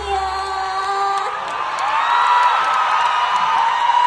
Yeah.